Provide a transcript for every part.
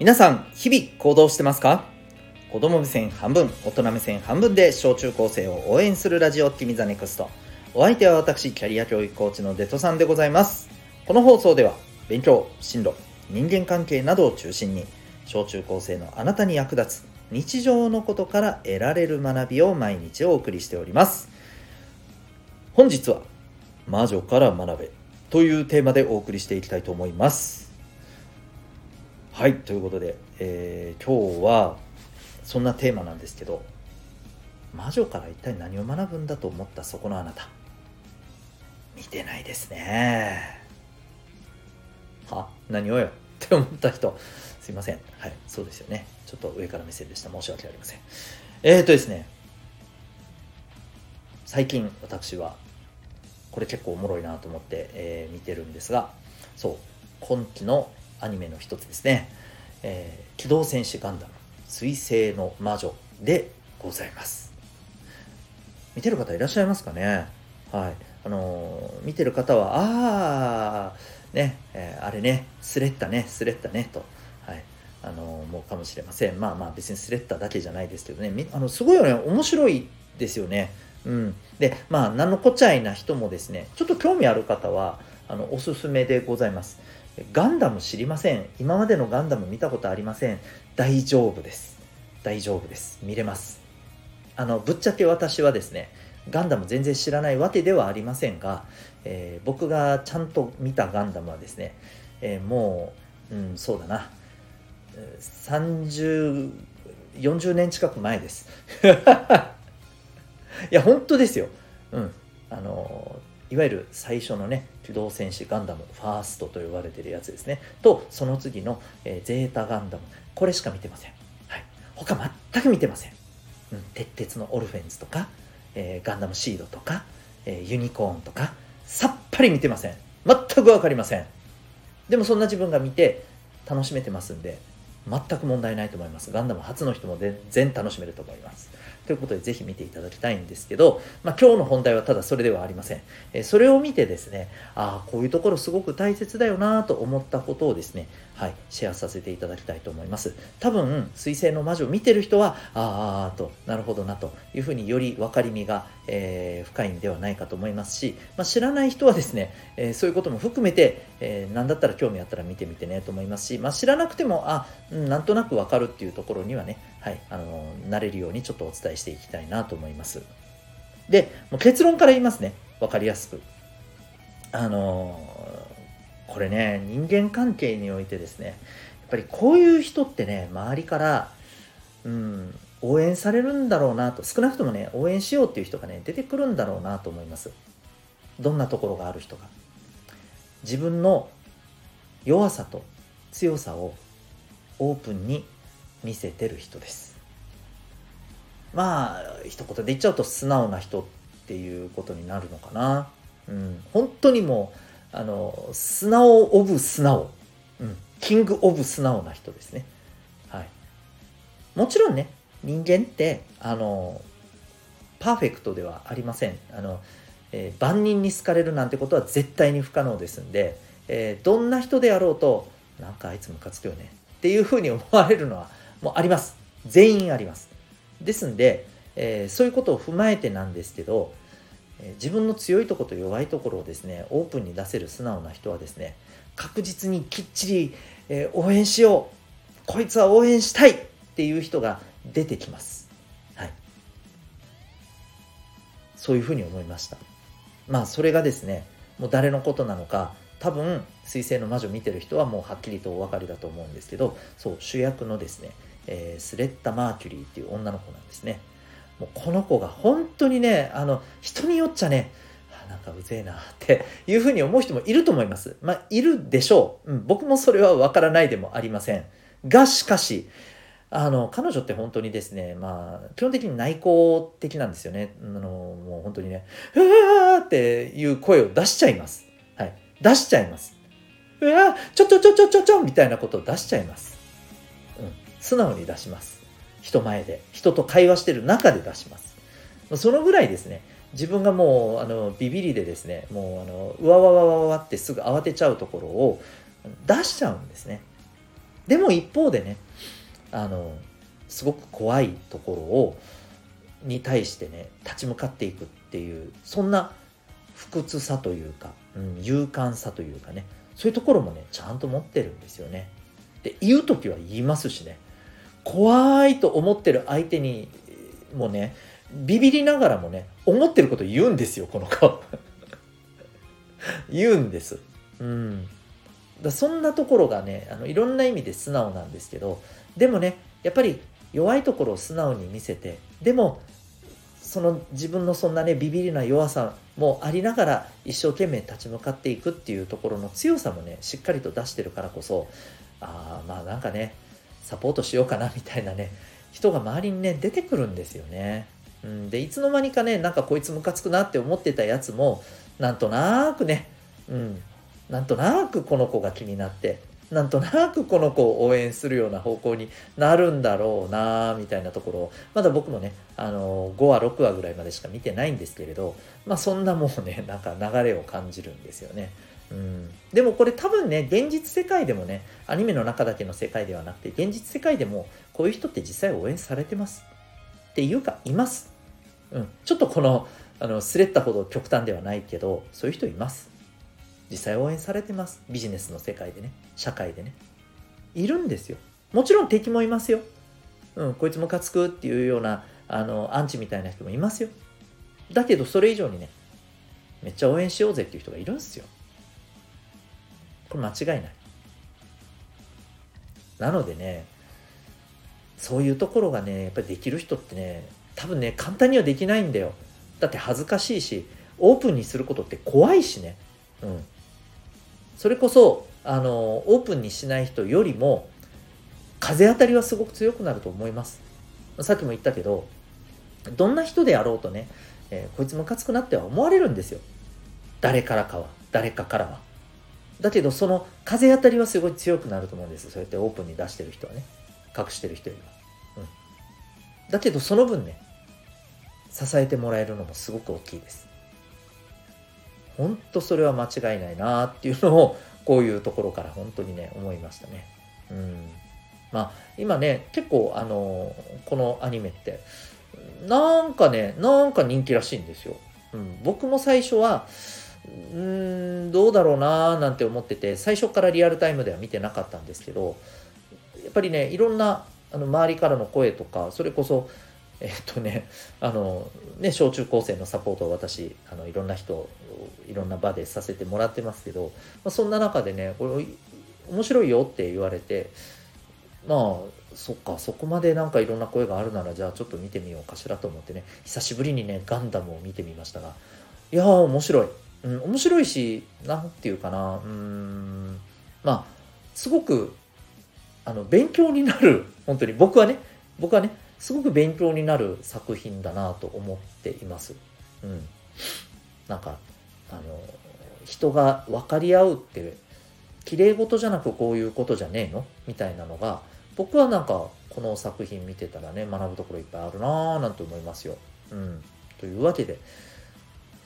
皆さん、日々行動してますか？子供目線半分、大人目線半分で小中高生を応援するラジオ君ザネクスト。お相手は私、キャリア教育コーチのデトさんでございます。この放送では、勉強、進路、人間関係などを中心に、小中高生のあなたに役立つ日常のことから得られる学びを毎日お送りしております。本日は、魔女から学べというテーマでお送りしていきたいと思います。はい、ということで、えー、今日はそんなテーマなんですけど、魔女から一体何を学ぶんだと思ったそこのあなた。見てないですね。は何をよ？って思った人、すいません。はい、そうですよね。ちょっと上から目線でした。申し訳ありません。えーとですね、最近私は、これ結構おもろいなと思って、えー、見てるんですが、そう、今期のアニメの一つですね、えー、機動戦士ガンダム、水星の魔女でございます。見てる方いらっしゃいますかね？はい。あのー、見てる方は、ああ、ね、えー、あれね、スレッタね、スレッタね、と、はい、あのー、もうかもしれません。まあまあ別にスレッタだけじゃないですけどね、あのすごいよね、面白いですよね。うん。で、まあ、何のこっちゃいな人もですね、ちょっと興味ある方は、あの、おすすめでございます。ガンダム知りません。今までのガンダム見たことありません。大丈夫です。大丈夫です。見れます。あの、ぶっちゃけ私はですね、ガンダム全然知らないわけではありませんが、えー、僕がちゃんと見たガンダムはですね、えー、もう、うん、そうだな、30、40年近く前です。いや、本当ですよ。うん。あの、いわゆる最初のね、機動戦士ガンダム、ファーストと呼ばれてるやつですね。と、その次の、えー、ゼータガンダム。これしか見てません。はい。他全く見てません。うん。鉄鉄のオルフェンズとか、えー、ガンダムシードとか、えー、ユニコーンとか、さっぱり見てません。全くわかりません。でもそんな自分が見て楽しめてますんで、全く問題ないと思います。ガンダム初の人も全然楽しめると思います。ということでぜひ見ていただきたいんですけど、まあ、今日の本題はただそれではありません。えそれを見てですね、ああ、こういうところすごく大切だよなと思ったことをですね、はい、シェアさせていただきたいと思います。多分、水星の魔女を見てる人は、ああ、と、なるほどなというふうにより分かりみが、えー、深いんではないかと思いますし、まあ、知らない人はですね、えー、そういうことも含めて、えー、何だったら興味あったら見てみてねと思いますし、まあ、知らなくても、あ、なんとなく分かるっていうところにはね、はい、あの、慣れるようにちょっとお伝えしていきたいなと思います。で、も結論から言いますね。わかりやすく。あのこれね、人間関係においてですね、やっぱりこういう人ってね、周りから、うん、応援されるんだろうなと、少なくともね、応援しようっていう人がね、出てくるんだろうなと思います。どんなところがある人が。自分の弱さと強さをオープンに見せてる人です。まあ一言で言っちゃうと素直な人っていうことになるのかな。うん。本当にもうあの素直オブ素直、うん、キングオブ素直な人ですね。はい。もちろんね人間ってあのパーフェクトではありません。あの、えー、万人に好かれるなんてことは絶対に不可能ですんで、えー、どんな人であろうとなんかあいつムカつくよね。っていうふうに思われるのはもうあります。全員あります。ですんで、えー、そういうことを踏まえてなんですけど、えー、自分の強いところと弱いところをですね、オープンに出せる素直な人はですね、確実にきっちり、えー、応援しよう。こいつは応援したいっていう人が出てきます。はい。そういうふうに思いました。まあ、それがですね、もう誰のことなのか、多分、水星の魔女見てる人はもうはっきりとお分かりだと思うんですけど、そう、主役のですね、えー、スレッタ・マーキュリーっていう女の子なんですね。もうこの子が本当にね、あの、人によっちゃね、なんかうぜえなって いうふうに思う人もいると思います。まあ、いるでしょう。うん、僕もそれはわからないでもありません。が、しかし、あの、彼女って本当にですね、まあ、基本的に内向的なんですよね。あの、もう本当にね、うわーっていう声を出しちゃいます。出しちゃいます。うわちょちょちょちょちょちょみたいなことを出しちゃいます。うん素直に出します。人前で。人と会話してる中で出します。そのぐらいですね、自分がもう、あの、ビビりでですね、もう、あの、うわわわわわってすぐ慌てちゃうところを出しちゃうんですね。でも一方でねあのすごく怖いところをに対してね立ち向かっていくっていうそんな不屈さというか、うん、勇敢さというかねそういうところもねちゃんと持ってるんですよね。で言う時は言いますしね怖いと思ってる相手にもねビビりながらもね思ってること言うんですよこの子 言うんです。うん、だそんなところがねあのいろんな意味で素直なんですけどでもねやっぱり弱いところを素直に見せてでもその自分のそんなねビビりな弱さもありながら一生懸命立ち向かっていくっていうところの強さもねしっかりと出してるからこそああまあなんかねサポートしようかなみたいなね人が周りにね出てくるんですよね。うん、でいつの間にかねなんかこいつムカつくなって思ってたやつもなんとなくね、うん、なんとなくこの子が気になってなんとなくこの子を応援するような方向になるんだろうなみたいなところをまだ僕もねあの5話6話ぐらいまでしか見てないんですけれどまあそんなもうね なんか流れを感じるんですよね。うん、でもこれ多分ね現実世界でもねアニメの中だけの世界ではなくて現実世界でもこういう人って実際応援されてますっていうかいます、うん、ちょっとこのあのスレったほど極端ではないけどそういう人います。実際応援されてます。ビジネスの世界でね。社会でね。いるんですよ。もちろん敵もいますよ。うんこいつムカつくっていうようなあのアンチみたいな人もいますよ。だけどそれ以上にねめっちゃ応援しようぜっていう人がいるんですよ。これ間違いない。なのでねそういうところがねやっぱりできる人ってね多分ね簡単にはできないんだよ。だって恥ずかしいしオープンにすることって怖いしね。うん。それこそあのオープンにしない人よりも風当たりはすごく強くなると思います。さっきも言ったけどどんな人であろうとね、えー、こいつムカつくなっては思われるんですよ。誰からかは誰かからは。だけどその風当たりはすごい強くなると思うんです。そうやってオープンに出してる人はね。隠してる人よりは、うん、だけどその分ね支えてもらえるのもすごく大きいです。本当それは間違いないなっていうのをこういうところから本当にね思いましたね。うん。まあ今ね結構あのこのアニメってなんかねなんか人気らしいんですよ、うん、僕も最初はうーんどうだろうなーなんて思ってて最初からリアルタイムでは見てなかったんですけどやっぱりねいろんなあの周りからの声とかそれこそえっとねあのね小中高生のサポートを私あのいろんな人いろんな場でさせてもらってますけど、まあ、そんな中でねこれ面白いよって言われてまあそっかそこまでなんかいろんな声があるならじゃあちょっと見てみようかしらと思ってね久しぶりにねガンダムを見てみましたがいやー面白い。うん、面白いし、なんていうかな、うん、まあ、すごく、あの、勉強になる、本当に、僕はね、僕はね、すごく勉強になる作品だなと思っています。うん。なんか、あの、人が分かり合うって、綺麗事じゃなくこういうことじゃねえの？みたいなのが、僕はなんか、この作品見てたらね、学ぶところいっぱいあるなぁなんて思いますよ。うん。というわけで、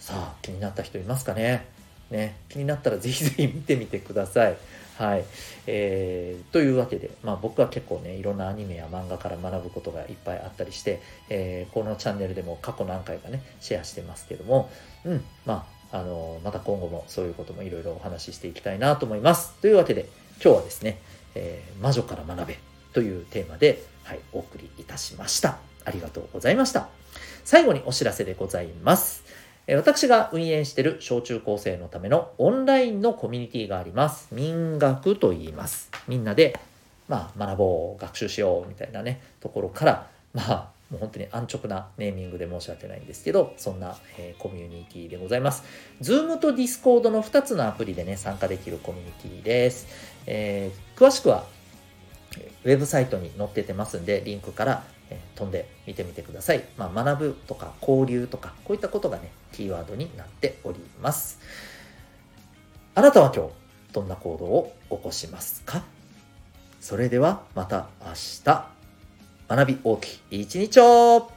さあ、気になった人いますかね？ね、気になったらぜひぜひ見てみてください。はい。えー、というわけで、まあ僕は結構ね、いろんなアニメや漫画から学ぶことがいっぱいあったりして、えー、このチャンネルでも過去何回かね、シェアしてますけども、うん、まあ、あのまた今後もそういうこともいろいろお話ししていきたいなと思います。というわけで、今日はですね、えー、魔女から学べというテーマで、はい、お送りいたしました。ありがとうございました。最後にお知らせでございます。私が運営している小中高生のためのオンラインのコミュニティがあります。民学と言います。みんなで、まあ、学ぼう、学習しようみたいなね、ところから、まあ、もう本当に安直なネーミングで申し訳ないんですけど、そんな、えー、コミュニティでございます。Zoom と Discord の2つのアプリでね、参加できるコミュニティです。えー、詳しくは、ウェブサイトに載っててますんで、リンクからえ飛んでみてみてください。まあ、学ぶとか交流とか、こういったことがね、キーワードになっております。あなたは今日、どんな行動を起こしますか？それではまた明日、学び大きい一日を